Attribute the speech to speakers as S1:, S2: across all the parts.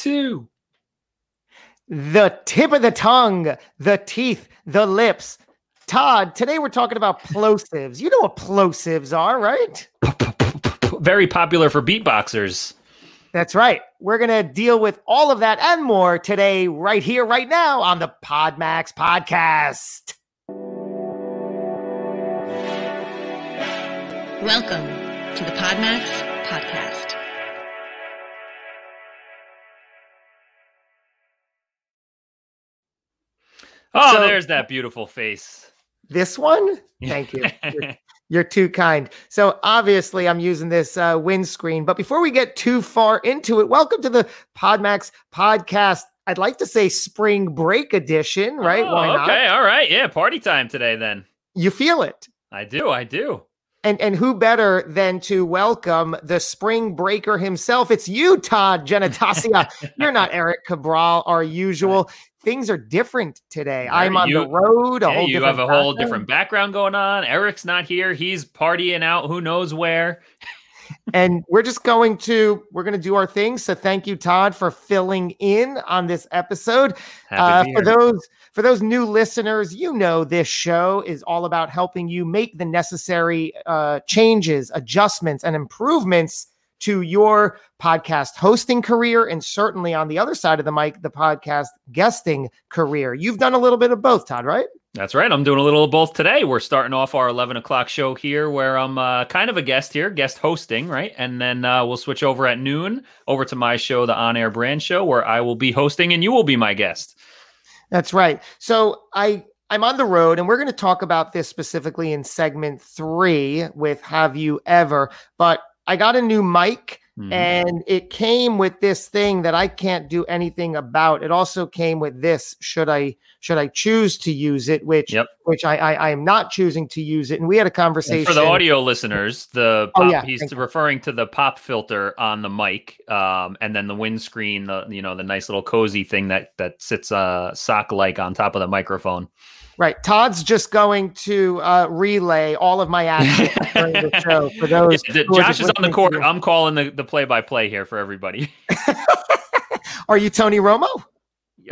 S1: two.
S2: The tip of the tongue, the teeth, the lips. Todd, today we're talking about plosives. You know what plosives are, right?
S1: Very popular for beatboxers.
S2: That's right. We're going to deal with all of that and more today, right here, right now on the Podmax podcast.
S3: Welcome to the Podmax podcast.
S1: Oh,
S2: So-
S1: there's that beautiful face.
S2: This one? Thank you. You're, you're too kind. So obviously, I'm using this uh, windscreen. But before we get too far into it, welcome to the Podmax podcast. I'd like to say spring break edition, right?
S1: Oh,
S2: Why not?
S1: okay, all right. Yeah, party time today then.
S2: You feel it.
S1: I do, I do.
S2: And and who better than to welcome the spring breaker himself? It's you, Todd Genitasia. You're not Eric Cabral, our usual. Things are different today.
S1: Right,
S2: I'm on
S1: you-
S2: the road. A
S1: Yeah,
S2: whole
S1: you have a whole
S2: background.
S1: different background going on. Eric's not here. He's partying out who knows where.
S2: and we're just going to we're going to do our thing. So thank you, Todd, for filling in on this episode. Uh, for those for those new listeners, you know this show is all about helping you make the necessary uh, changes, adjustments, and improvements to your podcast hosting career, and certainly on the other side of the mic, the podcast guesting career. You've done a little bit of both, Todd, right?
S1: That's right. I'm doing a little of both today. We're starting off our 11 o'clock show here where I'm uh, kind of a guest here, guest hosting, right? And then uh, we'll switch over at noon over to my show, the On Air Brand Show, where I will be hosting and you will be my guest.
S2: That's right. So I I'm on the road, and we're going to talk about this specifically in segment three with Have You Ever? But I got a new mic,
S1: Mhm.
S2: and it came with this thing that I can't do anything about. It also came with this. Should I should I choose to use it? Which
S1: Yep.
S2: which I, I I am not choosing to use it. And we had a
S1: And
S2: conversation
S1: for the audio listeners, the
S2: Oh,
S1: pop,
S2: yeah,
S1: he's referring to the pop filter on the mic, um, and then the windscreen, the you know the nice little cozy thing that that sits uh, sock like on top of the microphone.
S2: Right. Todd's just going to uh, relay all of my actions during the show for those.
S1: Yeah, Josh is on the court. I'm calling the the play by play here for everybody.
S2: Are you Tony Romo?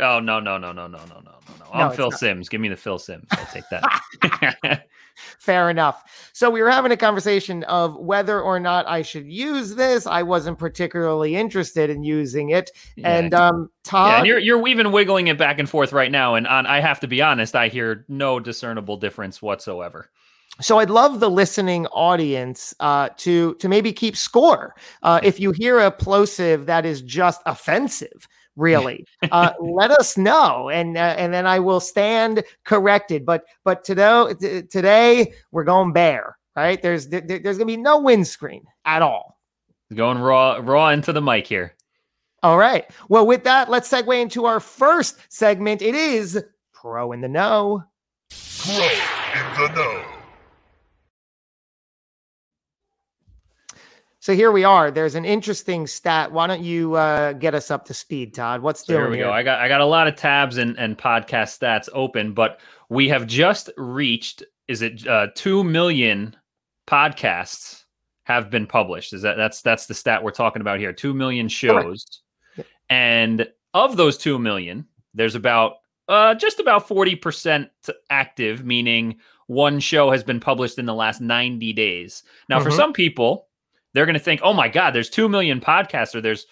S1: Oh no no no no no no no no I'm Phil
S2: not.
S1: Simms. Give me the Phil Simms. I'll take that.
S2: Fair enough. So we were having a conversation of whether or not I should use this. I wasn't particularly interested in using it. And
S1: yeah.
S2: um
S1: yeah, and you're you're even wiggling it back and forth right now, and on, I have to be honest, I hear no discernible difference whatsoever.
S2: so I'd love the listening audience uh to to maybe keep score. Uh if you hear a plosive that is just offensive, really, uh let us know and uh, and then I will stand corrected. But but today today we're going bare, right? There's there- there's going to be no windscreen at all.
S1: Going raw raw into the mic here.
S2: All right. Well, with that, let's segue into our first segment. It is Pro in the Know.
S4: Pro in the know.
S2: So here we are. There's an interesting stat. Why don't you uh, get us up to speed, Todd? What's
S1: So
S2: doing
S1: here we
S2: here?
S1: go. I got I got a lot of tabs and, and podcast stats open, but we have just reached is it uh, two million podcasts have been published. Is that that's that's the stat we're talking about here? Two million shows, and of those two million, there's about uh, just about forty percent active, meaning one show has been published in the last ninety days. Now, for
S2: Mhm.
S1: some people, they're going to think, "Oh my God, there's two million podcasts," or there's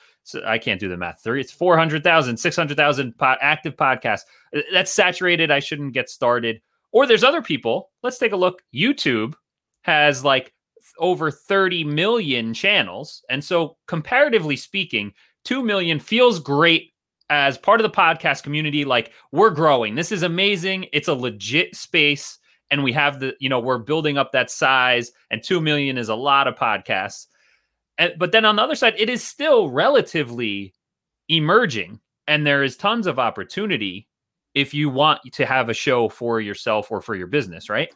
S1: I can't do the math. Three, it's 400,000, 600,000 po- active podcasts. That's saturated. I shouldn't get started. Or there's other people. Let's take a look. YouTube has like over 30 million channels. And so, comparatively speaking, 2 million feels great as part of the podcast community. Like, we're growing. This is amazing. It's a legit space. And we have the, you know, we're building up that size, and 2 million is a lot of podcasts. And, but then on the other side, it is still relatively emerging, and there is tons of opportunity if you want to have a show for yourself or for your business, right?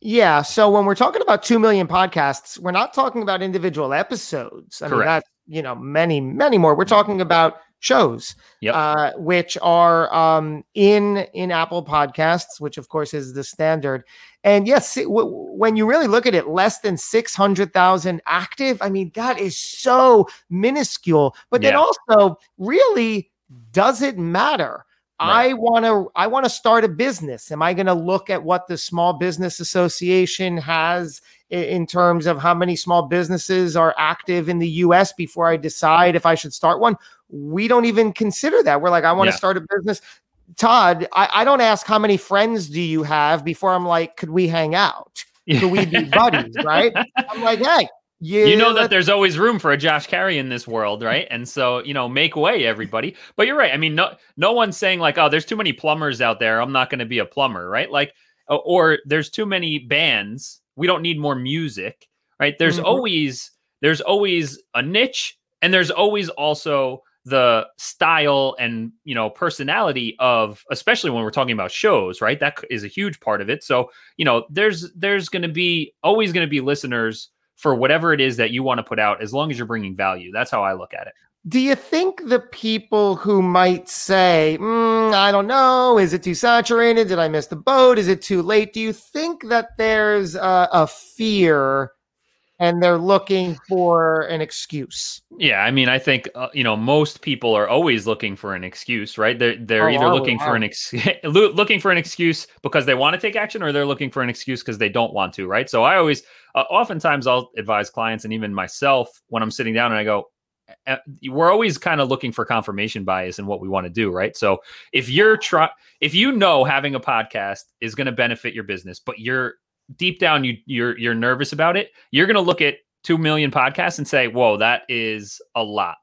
S2: Yeah. So when we're talking about 2 million podcasts, we're not talking about individual episodes. I mean,
S1: Correct.
S2: that's, you know, many, many more. We're talking about shows,
S1: Yep.
S2: uh, which are um, in in Apple Podcasts, which of course is the standard. And yes, w- when you really look at it, less than six hundred thousand active. I mean, that is so minuscule. But then also, really, does it matter? I want to I want to start a business. Am I going to look at what the Small Business Association has i- in terms of how many small businesses are active in the US before I decide if I should start one? We don't even consider that. We're like, I want to
S1: Yeah.
S2: start a business. Todd, I, I don't ask how many friends do you have before I'm like, could we hang out? Could we be buddies? Right? I'm like, hey, you,
S1: you know that there's always room for a Josh Carey in this world, right? And so, you know, make way, everybody. But you're right. I mean, no, no one's saying like, oh, there's too many plumbers out there. I'm not going to be a plumber, right? Like, or there's too many bands. We don't need more music, right? There's
S2: Mhm.
S1: always there's always a niche, and there's always also the style and you know personality of especially when we're talking about shows right that is a huge part of it so you know there's there's going to be always going to be listeners for whatever it is that you want to put out as long as you're bringing value that's how i look at it
S2: Do you think the people who might say, "Mm, I don't know, is it too saturated? Did I miss the boat? Is it too late? Do you think that there's a, a fear and they're looking for an excuse?
S1: yeah i mean i think uh, you know most people are always looking for an excuse right they're they're
S2: Oh,
S1: either
S2: we?
S1: looking for an ex- looking for an excuse because they want to take action or they're looking for an excuse because they don't want to right so i always uh, oftentimes i'll advise clients and even myself when i'm sitting down and i go we're always kind of looking for confirmation bias in what we want to do right so if you're try if you know having a podcast is going to benefit your business but you're deep down you you're you're nervous about it you're going to look at 2 million podcasts and say whoa that is a lot.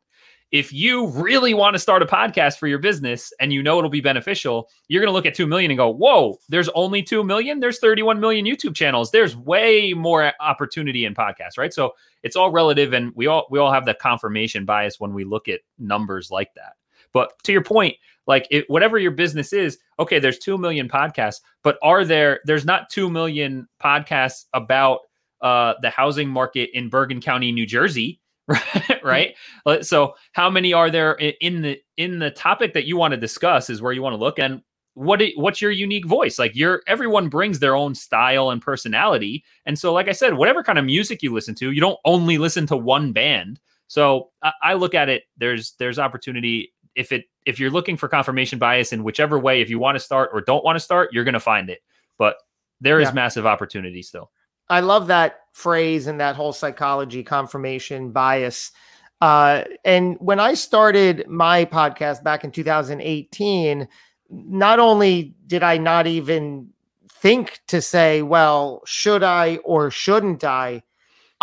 S1: If you really want to start a podcast for your business and you know it'll be beneficial you're going to look at 2 million and go whoa there's only 2 million? There's 31 million youtube channels. There's way more opportunity in podcasts right? So it's all relative and we all we all have that confirmation bias when we look at numbers like that but to your point like it, whatever your business is okay there's 2 million podcasts but are there there's not 2 million podcasts about uh, the housing market in bergen county new jersey right? So how many are there in the in the topic that you want to discuss is where you want to look and what it, what's your unique voice? Like your everyone brings their own style and personality and so like i said whatever kind of music you listen to you don't only listen to one band. So I, I look at it there's there's opportunity if it if you're looking for confirmation bias in whichever way if you want to start or don't want to start you're going to find it but there is
S2: Yeah.
S1: massive opportunity still
S2: I love that phrase and that whole psychology confirmation bias. Uh, and when I started my podcast back in 2018, not only did I not even think to say, well, should I or shouldn't I?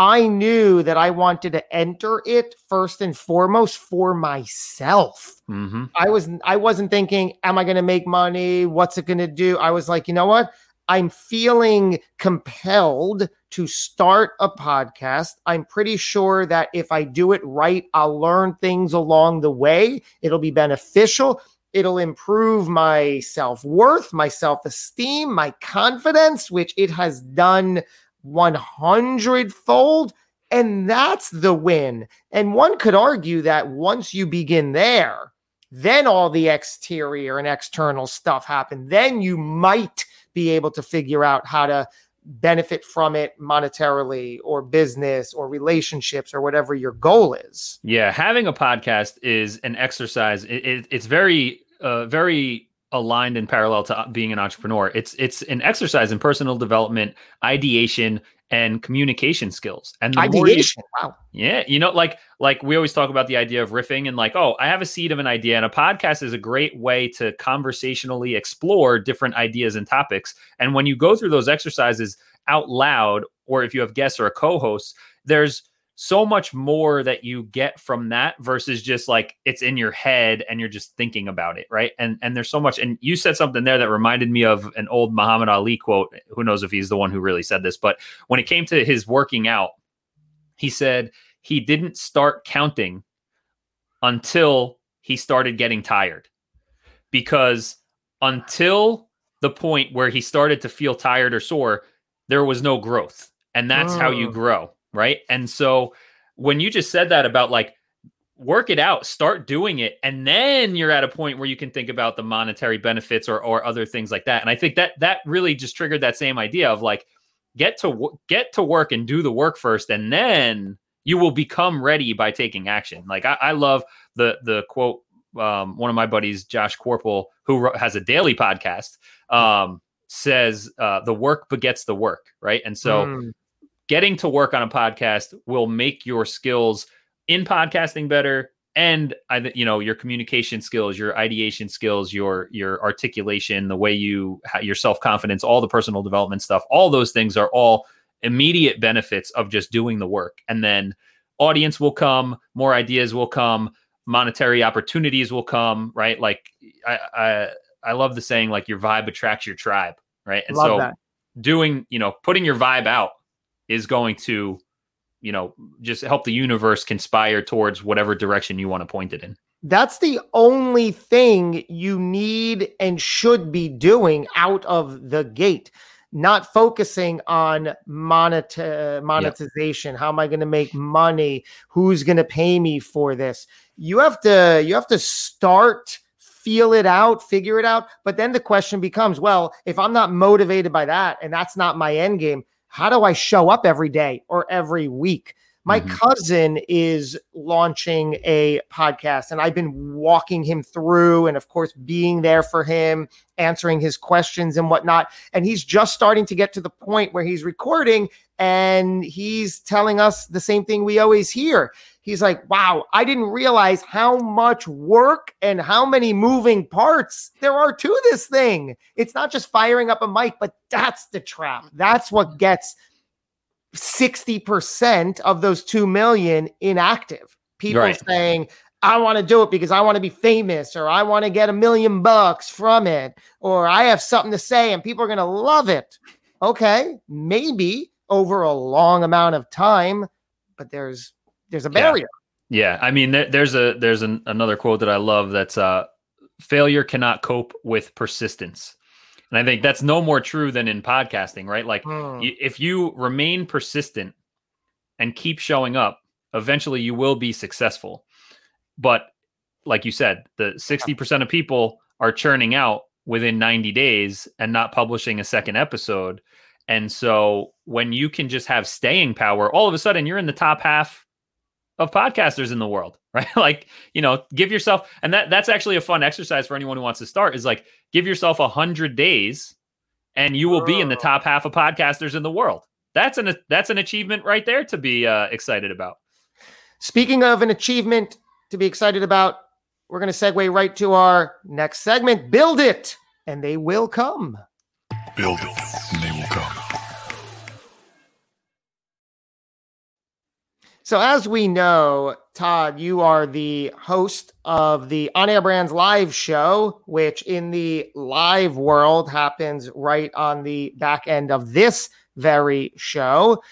S2: I knew that I wanted to enter it first and foremost for myself.
S1: mm-hmm.
S2: I was I wasn't thinking, am I going to make money? What's it going to do? I was like, you know what? I'm feeling compelled to start a podcast. I'm pretty sure that if I do it right, I'll learn things along the way. It'll be beneficial. It'll improve my self worth, my self esteem, my confidence, which it has done 100 fold. And that's the win. And one could argue that once you begin there, then all the exterior and external stuff happen. Then you might be able to figure out how to benefit from it monetarily or business or relationships or whatever your goal is.
S1: Yeah, having a podcast is an exercise. It, it, it's very, uh, very aligned and parallel to uh, being an entrepreneur. It's it's an exercise in personal development, ideation, and communication skills. And the more you-
S2: Ideation. Wow.
S1: yeah, you know, like like we always talk about the idea of riffing and like, oh, I have a seed of an idea, and a podcast is a great way to conversationally explore different ideas and topics. And when you go through those exercises out loud, or if you have guests or a co-host, there's so much more that you get from that versus just like it's in your head and you're just thinking about it, right? And and there's so much. And you said something there that reminded me of an old Muhammad Ali quote. Who knows if he's the one who really said this, but when it came to his working out, he said he didn't start counting until he started getting tired because until the point where he started to feel tired or sore there was no growth and that's how you
S2: Mm.
S1: grow right and so when you just said that about like work it out, start doing it, and then you're at a point where you can think about the monetary benefits or or other things like that. And I think that that really just triggered that same idea of like get to get to work and do the work first, and then you will become ready by taking action. Like I, I love the the quote. Um, one of my buddies, Josh Corporal, who has a daily podcast, um, says uh, the work begets the work, right? And so, mm. Getting to work on a podcast will make your skills in podcasting better and I, you know your communication skills your ideation skills your your articulation the way you your self-confidence all the personal development stuff all those things are all immediate benefits of just doing the work. And then audience will come more ideas will come monetary opportunities will come right? Like i i, I love the saying like your vibe attracts your tribe right? And so that. doing you know putting your vibe out is going to you know, just help the universe conspire towards whatever direction you want to point it in.
S2: That's the only thing you need and should be doing out of the gate, not focusing on moneta- monetization. How am I going to make money? Who's going to pay me for this? You have to you have to start feel it out, figure it out. But then the question becomes, well, if I'm not motivated by that and that's not my end game, how do I show up every day or every week? My mm-hmm. cousin is launching a podcast, and I've been walking him through, and of course, being there for him, answering his questions and whatnot. And he's just starting to get to the point where he's recording and he's telling us the same thing we always hear he's like, wow, I didn't realize how much work and how many moving parts there are to this thing. It's not just firing up a mic, but that's the trap. That's what gets 60% of those 2 million inactive. People right. saying, I want to do it because I want to be famous or I want to get a million bucks from it or I have something to say and people are going to love it. Okay, maybe over a long amount of time, but there's there's a barrier.
S1: Yeah, yeah. I mean, there, there's a there's an, another quote that I love that's uh, failure cannot cope with persistence. And I think that's no more true than in podcasting, right? Like hmm. if you remain persistent and keep showing up, eventually you will be successful. But like you said, the 60% of people are churning out within 90 days and not publishing a second episode. And so when you can just have staying power, all of a sudden you're in the top half of podcasters in the world, right? like, you know, give yourself, and that that's actually a fun exercise for anyone who wants to start is like give yourself a hundred days and you will be in the top half of podcasters in the world. That's an that's an achievement right there to be uh, excited about.
S2: Speaking of an achievement to be excited about, we're going to segue right to our next segment. Build it, and they will come.
S4: Build it,
S2: So, as we know, Todd, you are the host of the On Air Brands live show, which in the live world happens right on the back end of this very show.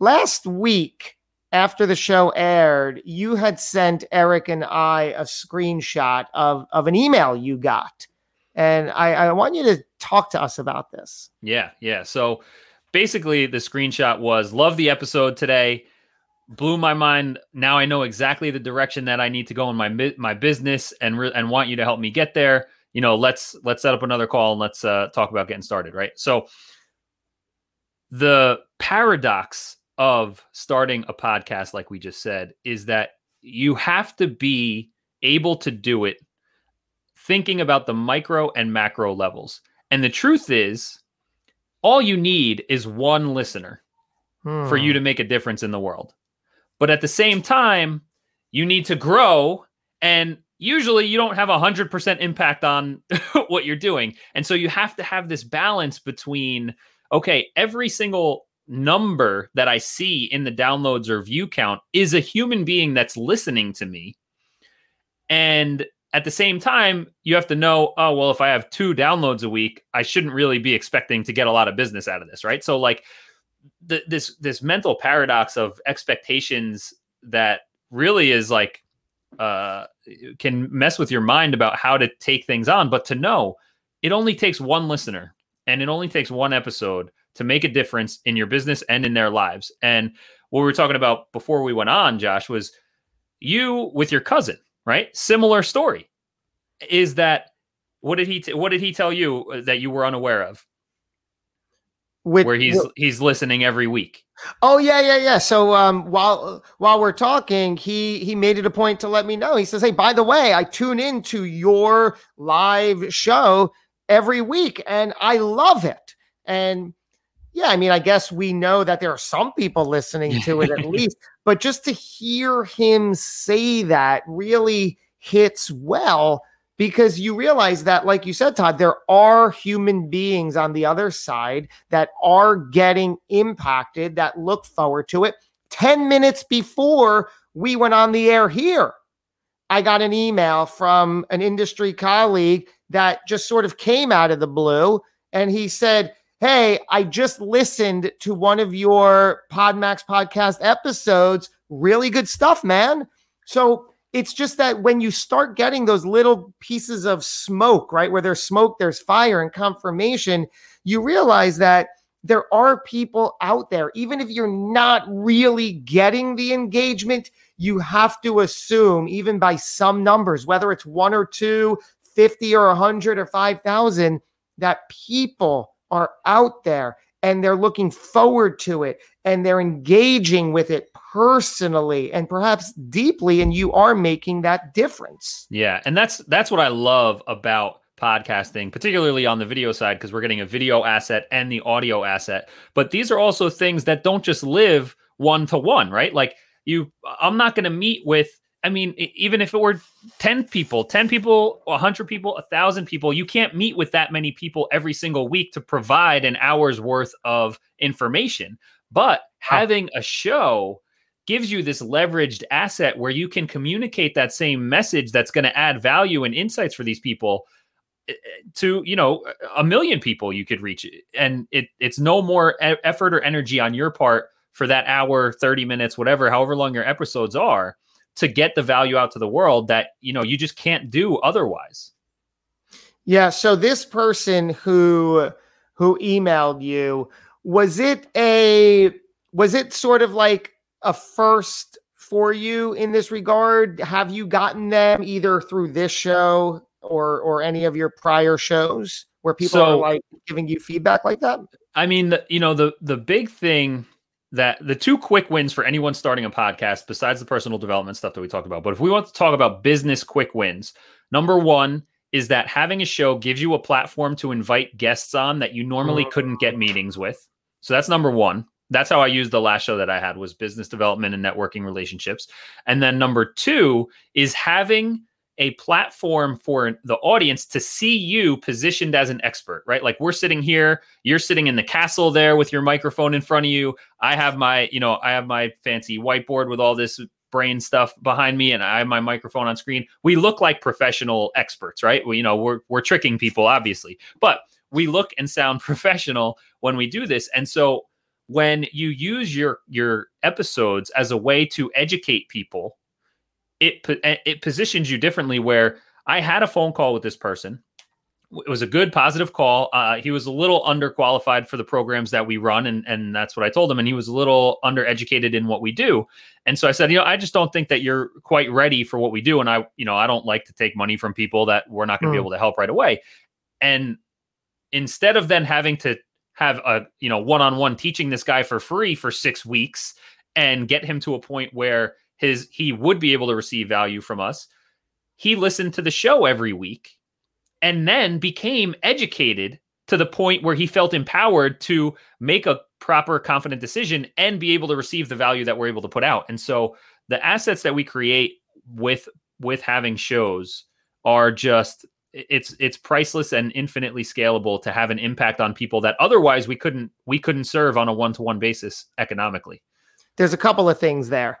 S2: Last week, after the show aired, you had sent Eric and I a screenshot of, of an email you got. And I, I want you to talk to us about this.
S1: Yeah, yeah. So basically, the screenshot was Love the episode today blew my mind. Now I know exactly the direction that I need to go in my my business, and re- and want you to help me get there. You know, let's let's set up another call and let's uh, talk about getting started. Right. So the paradox of starting a podcast, like we just said, is that you have to be able to do it thinking about the micro and macro levels. And the truth is, all you need is one listener hmm. for you hmm. to make a difference in the world. But at the same time, you need to grow. And usually you don't have a 100% impact on what you're doing. And so you have to have this balance between, okay, every single number that I see in the downloads or view count is a human being that's listening to me. And at the same time, you have to know, oh, well, if I have two downloads a week, I shouldn't really be expecting to get a lot of business out of this, right? So, like, this this mental paradox of expectations that really is like uh, can mess with your mind about how to take things on. But to know it only takes one listener and it only takes one episode to make a difference in your business and in their lives. And what we were talking about before we went on, Josh, was You with your cousin, right? Similar story. Is that what did he t- what did he tell you that you were unaware of?
S2: With,
S1: Where he's he's listening every week.
S2: Oh yeah, yeah, yeah. So um, while while we're talking, he he made it a point to let me know. He says, "Hey, by the way, I tune into your live show every week, and I love it." And yeah, I mean, I guess we know that there are some people listening to it at least, but just to hear him say that really hits well because you realize that, like you said, Todd, there are human beings on the other side that are getting impacted that look forward to it. 10 minutes before we went on the air here, I got an email from an industry colleague that just sort of came out of the blue. And he said, Hey, I just listened to one of your Podmax podcast episodes. Really good stuff, man. So it's just that when you start getting those little pieces of smoke, right? Where there's smoke, there's fire and confirmation, you realize that there are people out there, even if you're not really getting the engagement, you have to assume, even by some numbers, whether it's one or two, 50 or 100 or 5,000, that people are out there and they're looking forward to it and they're engaging with it personally and perhaps deeply and you are making that difference
S1: Yeah, and that's that's what I love about podcasting, particularly on the video side because we're getting a video asset and the audio asset. But these are also things that don't just live one to one, right? Like you I'm not going to meet with I mean, even if it were 10 people, 10 people, 100 people, 1,000 people, you can't meet with that many people every single week to provide an hour's worth of information. But having a show gives you this leveraged asset where you can communicate that same message that's going to add value and insights for these people to you know a million people you could reach and it it's no more e- effort or energy on your part for that hour 30 minutes whatever however long your episodes are to get the value out to the world that you know you just can't do otherwise.
S2: Yeah so this person who who emailed you was it a was it sort of like a first for you in this regard? Have you gotten them either through this show or or any of your prior shows where people are like giving you feedback like that?
S1: I mean, the, you know, the the big thing that the two quick wins for anyone starting a podcast, besides the personal development stuff that we talked about, but if we want to talk about business quick wins, number one is that having a show gives you a platform to invite guests on that you normally couldn't get meetings with. So that's number one. That's how I used the last show that I had was business development and networking relationships. And then number two is having a platform for the audience to see you positioned as an expert, right? Like we're sitting here, you're sitting in the castle there with your microphone in front of you. I have my, you know, I have my fancy whiteboard with all this brain stuff behind me and I have my microphone on screen. We look like professional experts, right? We, you know, we're we're tricking people obviously, but we look and sound professional when we do this. And so when you use your your episodes as a way to educate people it eh, it positions you differently where i had a phone call with this person. It was a good positive call. Uh, he was a little underqualified for the programs that we run and, and that's what i told him and he was a little undereducated in what we do. And so i said you know i just don't think that you're quite ready for what we do and i you know i don't like to take money from people that we're not going to
S2: Mm.
S1: be able to help right away. And instead of then having to have a you know one-on-one teaching this guy for free for six weeks and get him to a point where his he would be able to receive value from us. He listened to the show every week and then became educated to the point where he felt empowered to make a proper confident decision and be able to receive the value that we're able to put out. And so the assets that we create with with having shows are just it's it's priceless and infinitely scalable to have an impact on people that otherwise we couldn't we couldn't serve on a one-to-one basis economically.
S2: There's a couple of things there.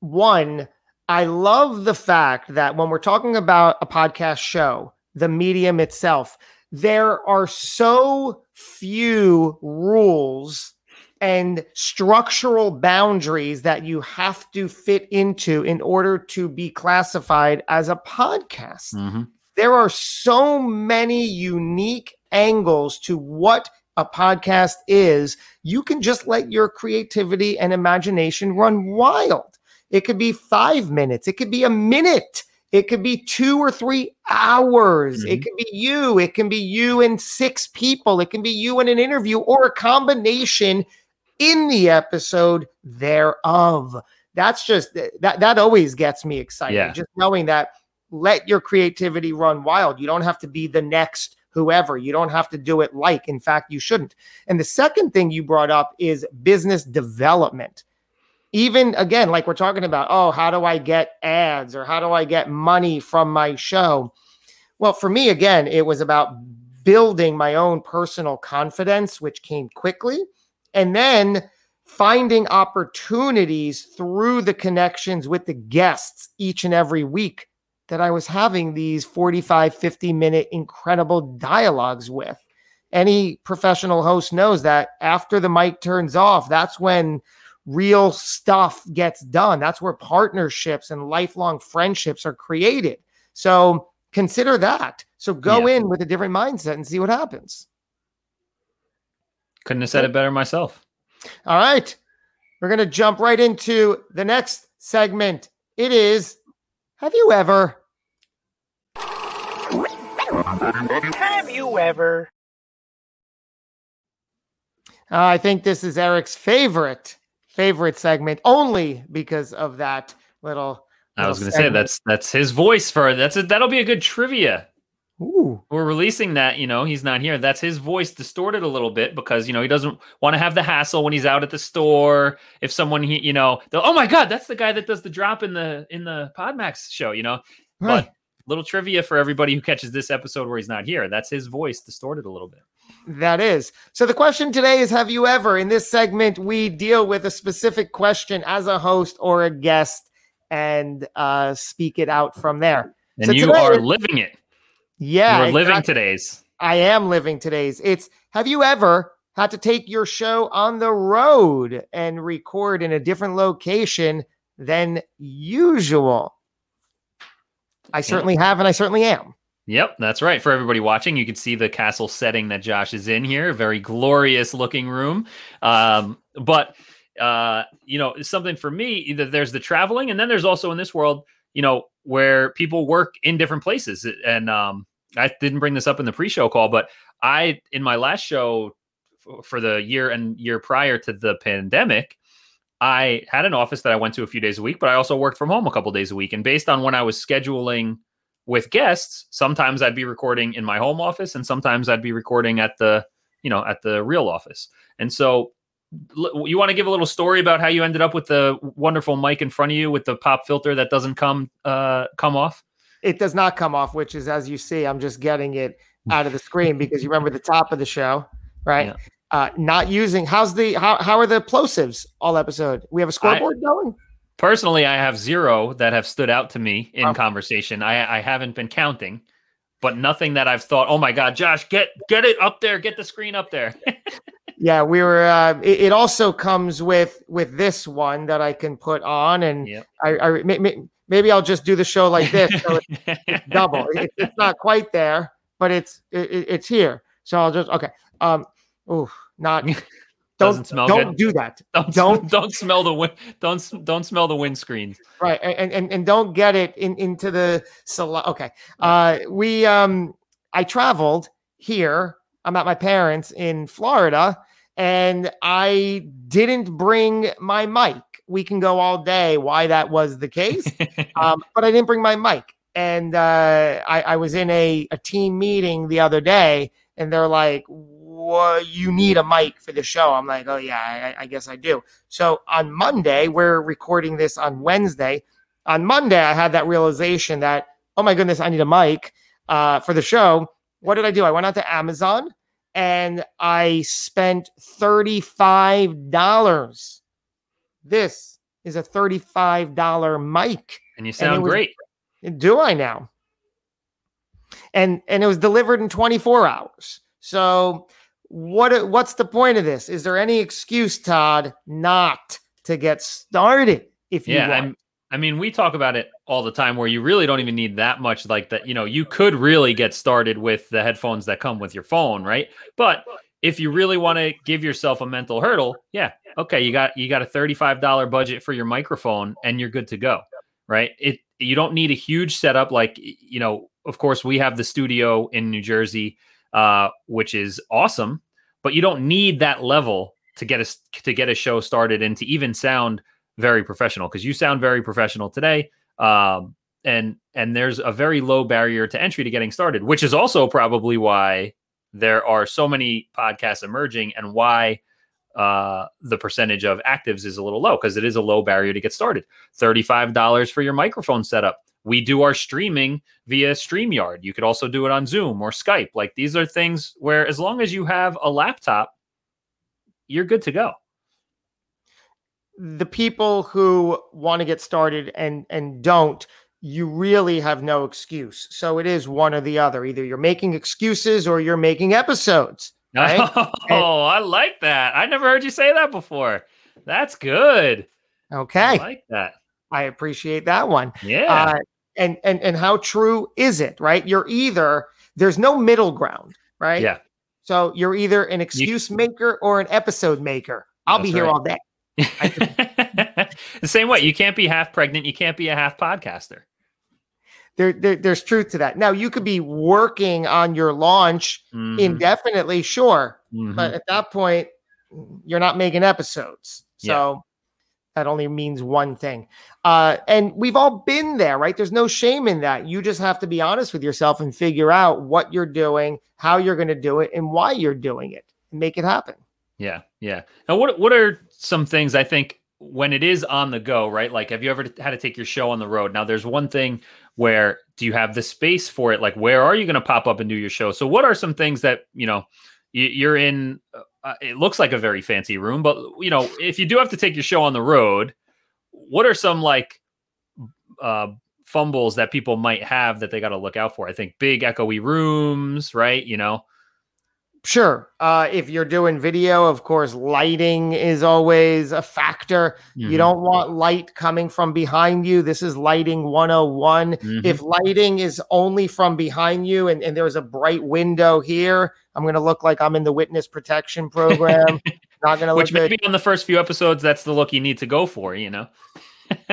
S2: One, I love the fact that when we're talking about a podcast show, the medium itself, there are so few rules and structural boundaries that you have to fit into in order to be classified as a podcast mm-hmm. there are so many unique angles to what a podcast is. You can just let your creativity and imagination run wild. It could be five minutes. It could be a minute. It could be two or three hours. It
S1: Mhm.
S2: could be you. It can be you and six people. It can be you in an interview or a combination in the episode thereof. That's just that that always gets me excited.
S1: Yeah.
S2: Just knowing that let your creativity run wild. You don't have to be the next whoever. You don't have to do it like. In fact, you shouldn't. And the second thing you brought up is business development. Even again, like we're talking about, oh, how do I get ads or how do I get money from my show? Well, for me, again, it was about building my own personal confidence, which came quickly, and then finding opportunities through the connections with the guests each and every week that I was having these 45, 50 minute incredible dialogues with. Any professional host knows that after the mic turns off, that's when real stuff gets done. That's where partnerships and lifelong friendships are created. So consider that. So go
S1: Yeah.
S2: in with a different mindset and see what happens.
S1: Couldn't have said it better myself.
S2: All right. We're going to jump right into the next segment. It is Have you ever?
S5: Have you ever?
S2: Uh, I think this is Eric's favorite favorite segment only because of that little.
S1: I was going to say that's that's his voice for that's a, that'll be a good trivia.
S2: Ooh.
S1: We're releasing that, you know, he's not here. That's his voice distorted a little bit because you know he doesn't want to have the hassle when he's out at the store. If someone he, you know, oh my god, that's the guy that does the drop in the in the Podmax show, you know.
S2: Right.
S1: But little trivia for everybody who catches this episode where he's not here. That's his voice distorted a little bit.
S2: That is. So the question today is Have you ever? In this segment, we deal with a specific question as a host or a guest and uh, speak it out from there.
S1: And
S2: So
S1: you
S2: today
S1: are living it.
S2: Yeah.
S1: you are living
S2: exactly.
S1: today's.
S2: I am living today's. It's Have you ever had to take your show on the road and record in a different location than usual? I certainly have, and I certainly am.
S1: Yep, that's right. For everybody watching, you can see the castle setting that Josh is in here. Very glorious looking room. Um, but uh, you know, something for me, either there's the traveling, and then there's also in this world, you know, where people work in different places. And um, I didn't bring this up in the pre-show call, but I in my last show f- for the year and year prior to the pandemic, I had an office that I went to a few days a week, but I also worked from home a couple days a week. And based on when I was scheduling with guests, sometimes I'd be recording in my home office and sometimes I'd be recording at the, you know, at the real office. And so l- you want to give a little story about how you ended up with the wonderful mic in front of you with the pop filter that doesn't come uh come off?
S2: It does not come off, which is as you see, I'm just getting it out of the screen because you remember the top of the show, right?
S1: Yeah.
S2: Uh, not using how's the how how are the plosives all episode? We have a scoreboard going.
S1: Personally, I have zero that have stood out to me in
S2: Wow.
S1: conversation. I, I haven't been counting, but nothing that I've thought, oh my God, Josh, get get it up there, get the screen up there.
S2: Yeah, we were. Uh, it, it also comes with with this one that I can put on, and
S1: Yep.
S2: I, I may- may- maybe I'll just do the show like this, so it's double. It, it's not quite there, but it's it, it- it's here. So I'll just okay. Um, oh, not
S1: Doesn't
S2: don't
S1: smell
S2: don't
S1: good.
S2: do that.
S1: don't
S2: Don't-
S1: don't smell the wind. Don't don't smell the windscreens.
S2: right and and, and don't get it in into the sali- okay uh we um i traveled here i'm at my parents in florida and i didn't bring my mic we can go all day why that was the case um but i didn't bring my mic and uh i i was in a a team meeting the other day and they're like what you need a mic for the show i'm like oh yeah I, I guess i do so on Monday, we're recording this on Wednesday. On Monday, I had that realization that, oh my goodness, I need a mic uh, for the show. What did I do? I went out to Amazon and I spent $35. This is a $35 mic.
S1: and you sound
S2: was-
S1: great.
S2: Do I now? And and it was delivered in 24 hours. So what what's the point of this? Is there any excuse, Todd, not to get started if you
S1: Yeah,
S2: want?
S1: I'm, I mean, we talk about it all the time where you really don't even need that much like that. You know, you could really get started with the headphones that come with your phone, right? But if you really want to give yourself a mental hurdle, yeah, okay, you got you got a $35 budget for your microphone and you're good to go. Right? It you don't need a huge setup like you know, of course we have the studio in New Jersey uh which is awesome, but you don't need that level to get us to get a show started and to even sound very professional because you sound very professional today. Um and and there's a very low barrier to entry to getting started, which is also probably why there are so many podcasts emerging and why uh, the percentage of actives is a little low because it is a low barrier to get started. $35 for your microphone setup. We do our streaming via StreamYard. You could also do it on Zoom or Skype. Like these are things where, as long as you have a laptop, you're good to go.
S2: The people who want to get started and and don't, you really have no excuse. So it is one or the other. Either you're making excuses or you're making episodes. Right?
S1: Oh, I like that. I never heard you say that before. That's good.
S2: Okay.
S1: I like that.
S2: I appreciate that one.
S1: Yeah.
S2: Uh, and and and how true is it? Right? You're either there's no middle ground, right?
S1: Yeah.
S2: So you're either an excuse maker or an episode maker. I'll be here
S1: right.
S2: all day.
S1: the same way. You can't be half pregnant. You can't be a half podcaster.
S2: There, there there's truth to that. Now you could be working on your launch
S1: Mhm,
S2: indefinitely, sure,
S1: mhm.
S2: but at that point, you're not making episodes.
S1: Yeah.
S2: So that only means one thing. Uh, and we've all been there, right? There's no shame in that. You just have to be honest with yourself and figure out what you're doing, how you're going to do it, and why you're doing it, and make it happen.
S1: Yeah, yeah. Now, what what are some things I think when it is on the go, right? Like, have you ever had to take your show on the road? Now, there's one thing where do you have the space for it? Like, where are you going to pop up and do your show? So, what are some things that you know you, you're in? Uh, it looks like a very fancy room, but you know, if you do have to take your show on the road, what are some like uh, fumbles that people might have that they got to look out for? I think big echoey rooms, right? You know,
S2: Sure. Uh, if you're doing video, of course, lighting is always a factor.
S1: Mhm.
S2: You don't want light coming from behind you. This is lighting 101.
S1: Mhm.
S2: If lighting is only from behind you and, and there's a bright window here, I'm going to look like I'm in the witness protection program. Not going to look
S1: which
S2: good.
S1: maybe on the first few episodes, that's the look you need to go for, you know.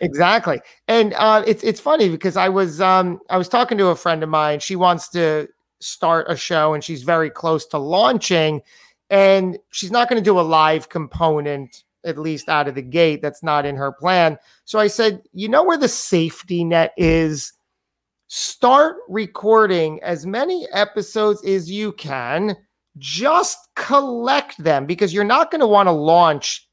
S2: Exactly. And uh, it's it's funny because I was um I was talking to a friend of mine. She wants to start a show and she's very close to launching, and she's not going to do a live component at least out of the gate. That's not in her plan. So I said, you know where the safety net is. Start recording as many episodes as you can. Just collect them because you're not going to want to launch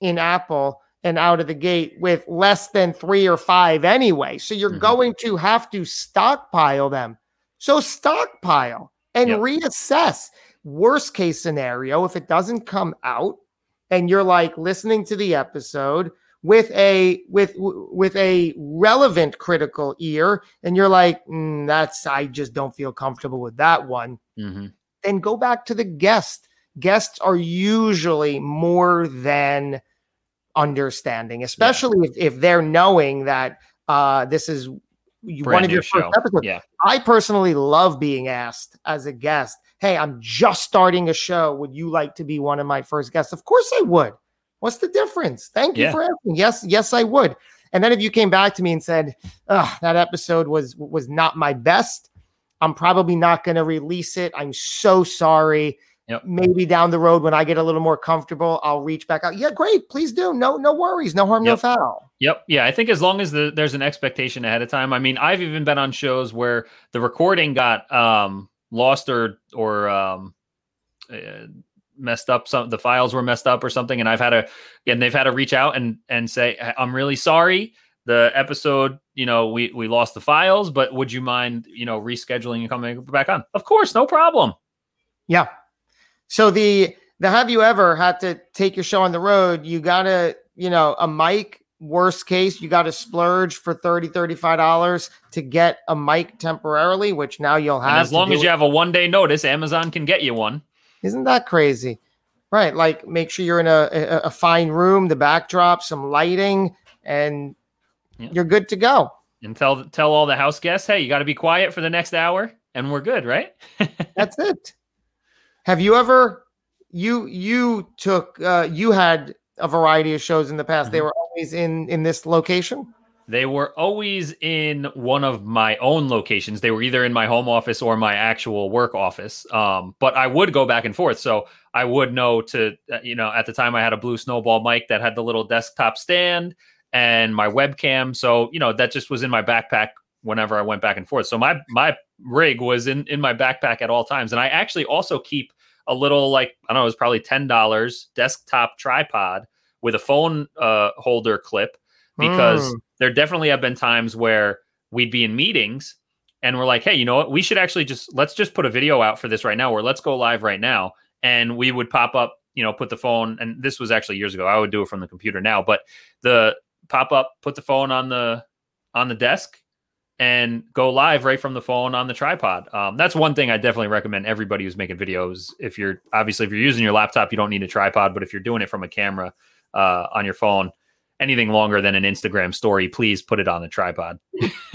S2: in Apple and out of the gate with less than three or five anyway. So you're
S1: Mhm.
S2: going to have to stockpile them. So stockpile and
S1: Yep.
S2: reassess. Worst case scenario, if it doesn't come out and you're like listening to the episode with a with with a relevant critical ear and you're like "Mm, that's i just don't feel comfortable with that one
S1: Mhm.
S2: Then go back to the guest. Guests are usually more than understanding, especially if, if they're knowing that uh, this is one of your
S1: new
S2: first episodes.
S1: Yeah.
S2: I personally love being asked as a guest, Hey, I'm just starting a show. Would you like to be one of my first guests? Of course I would. What's the difference? Thank you
S1: Yeah.
S2: for asking. Yes, yes, I would. And then if you came back to me and said, that episode was was not my best, I'm probably not going to release it. I'm so sorry.
S1: Yep.
S2: Maybe down the road when I get a little more comfortable, I'll reach back out. Yeah, great. Please do. No, no worries. No harm, no foul.
S1: Yep. Yeah. I think as long as the, there's an expectation ahead of time. I mean, I've even been on shows where the recording got um, lost or or um, uh, messed up. Some the files were messed up or something, and I've had a and they've had to reach out and and say, I'm really sorry. The episode, you know, we we lost the files, but would you mind, you know, rescheduling and coming back on? Of course, no problem.
S2: Yeah. So the the have you ever had to take your show on the road? You gotta, you know, a mic, worst case, you gotta splurge for 30 $35 to get a mic temporarily, which now you'll have
S1: And as long as
S2: it.
S1: you have a one day notice, Amazon can get you one.
S2: Isn't that crazy? Right. Like make sure you're in a, a, a fine room, the backdrop, some lighting, and
S1: Yeah.
S2: you're good to go.
S1: and tell tell all the house guests, hey, you got to be quiet for the next hour, and we're good, right?
S2: That's it. Have you ever you you took uh, you had a variety of shows in the past. They
S1: Mhm.
S2: were always in in this location.
S1: They were always in one of my own locations. They were either in my home office or my actual work office. Um, but I would go back and forth. So I would know to, uh, you know, at the time I had a blue snowball mic that had the little desktop stand and my webcam. So, you know, that just was in my backpack whenever I went back and forth. So my, my rig was in, in my backpack at all times. And I actually also keep a little, like, I don't know, it was probably $10 desktop tripod with a phone uh, holder clip because
S2: Mm.
S1: there definitely have been times where we'd be in meetings and we're like, hey, you know what? We should actually just let's just put a video out for this right now, or let's go live right now. And we would pop up, you know, put the phone, and this was actually years ago. I would do it from the computer now, but the pop up, put the phone on the on the desk and go live right from the phone on the tripod. Um, that's one thing I definitely recommend everybody who's making videos. If you're obviously if you're using your laptop, you don't need a tripod, but if you're doing it from a camera uh, on your phone, anything longer than an Instagram story, please put it on a tripod.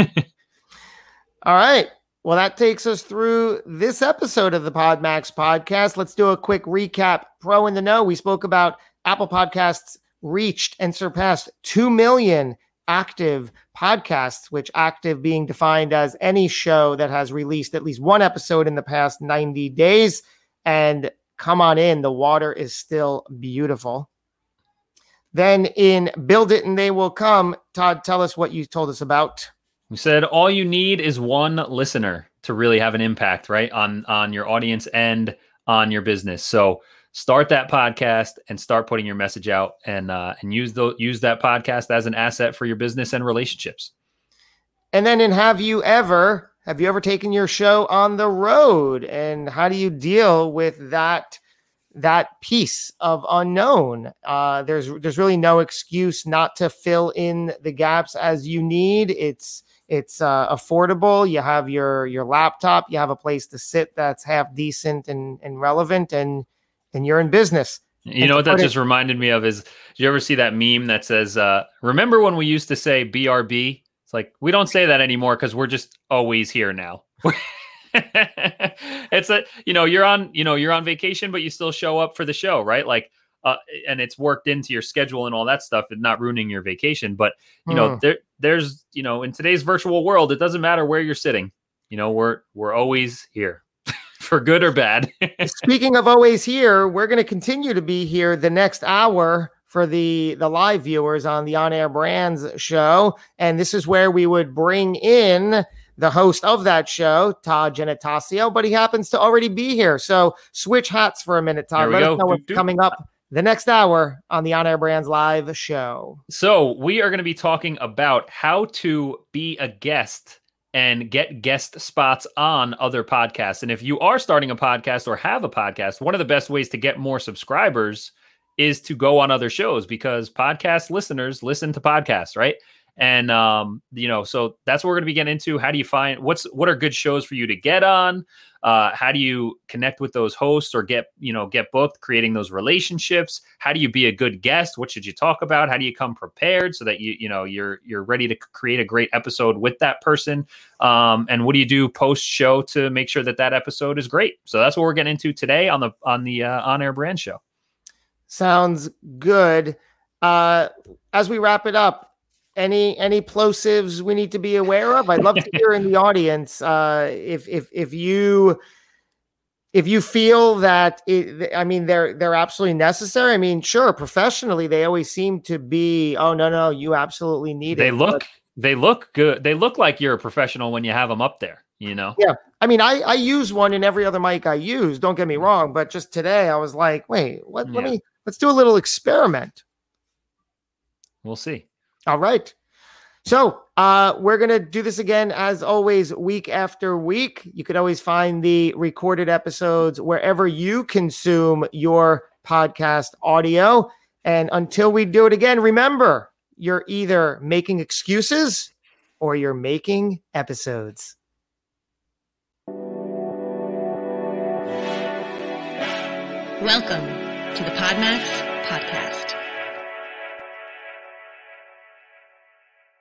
S2: All right. Well, that takes us through this episode of the Podmax podcast. Let's do a quick recap. Pro in the know, we spoke about Apple Podcasts reached and surpassed 2 million active podcasts, which active being defined as any show that has released at least one episode in the past 90 days. And come on in, the water is still beautiful. Then in Build It and They Will Come, Todd, tell us what you told us about.
S1: You said all you need is one listener to really have an impact, right? On on your audience and on your business. So start that podcast and start putting your message out and uh, and use the use that podcast as an asset for your business and relationships.
S2: And then in Have You Ever, have you ever taken your show on the road? And how do you deal with that that piece of unknown? Uh, there's there's really no excuse not to fill in the gaps as you need. It's it's uh, affordable. You have your your laptop. You have a place to sit that's half decent and and relevant, and and you're in business.
S1: You
S2: And
S1: know what that
S2: it-
S1: just reminded me of is did you ever see that meme that says, uh, remember when we used to say BRB? It's like we don't say that anymore because we're just always here now. it's a you know, you're on, you know, you're on vacation, but you still show up for the show, right? Like uh, and it's worked into your schedule and all that stuff and not ruining your vacation. But you know,
S2: Hmm.
S1: there there's you know, in today's virtual world, it doesn't matter where you're sitting. You know, we're we're always here. For good or bad.
S2: Speaking of always here, we're going to continue to be here the next hour for the the live viewers on the On Air Brands show, and this is where we would bring in the host of that show, Todd Genitacio, but he happens to already be here. So switch hats for a minute, Todd. Let
S1: go.
S2: us know what's coming up the next hour on the On Air Brands live show.
S1: So, we are going to be talking about how to be a guest and get guest spots on other podcasts. And if you are starting a podcast or have a podcast, one of the best ways to get more subscribers is to go on other shows because podcast listeners listen to podcasts, right? And um, you know, so that's what we're going to be getting into. How do you find what's what are good shows for you to get on? Uh, how do you connect with those hosts or get you know get booked? Creating those relationships. How do you be a good guest? What should you talk about? How do you come prepared so that you you know you're you're ready to create a great episode with that person? Um, and what do you do post show to make sure that that episode is great? So that's what we're getting into today on the on the uh, on air brand show.
S2: Sounds good. Uh, as we wrap it up, any any plosives we need to be aware of? I'd love to hear in the audience uh, if if if you if you feel that it, I mean they're they're absolutely necessary. I mean, sure, professionally they always seem to be. Oh no, no, you absolutely need
S1: They
S2: it.
S1: look
S2: But,
S1: they look good. They look like you're a professional when you have them up there. You know.
S2: Yeah. I mean, I I use one in every other mic I use. Don't get me wrong, but just today I was like, wait, what? Let me let's do a little experiment.
S1: We'll see.
S2: All right. So uh, we're going to do this again, as always, week after week. You can always find the recorded episodes wherever you consume your podcast audio. And until we do it again, remember you're either making excuses or you're making episodes.
S3: Welcome to the Podmax Podcast.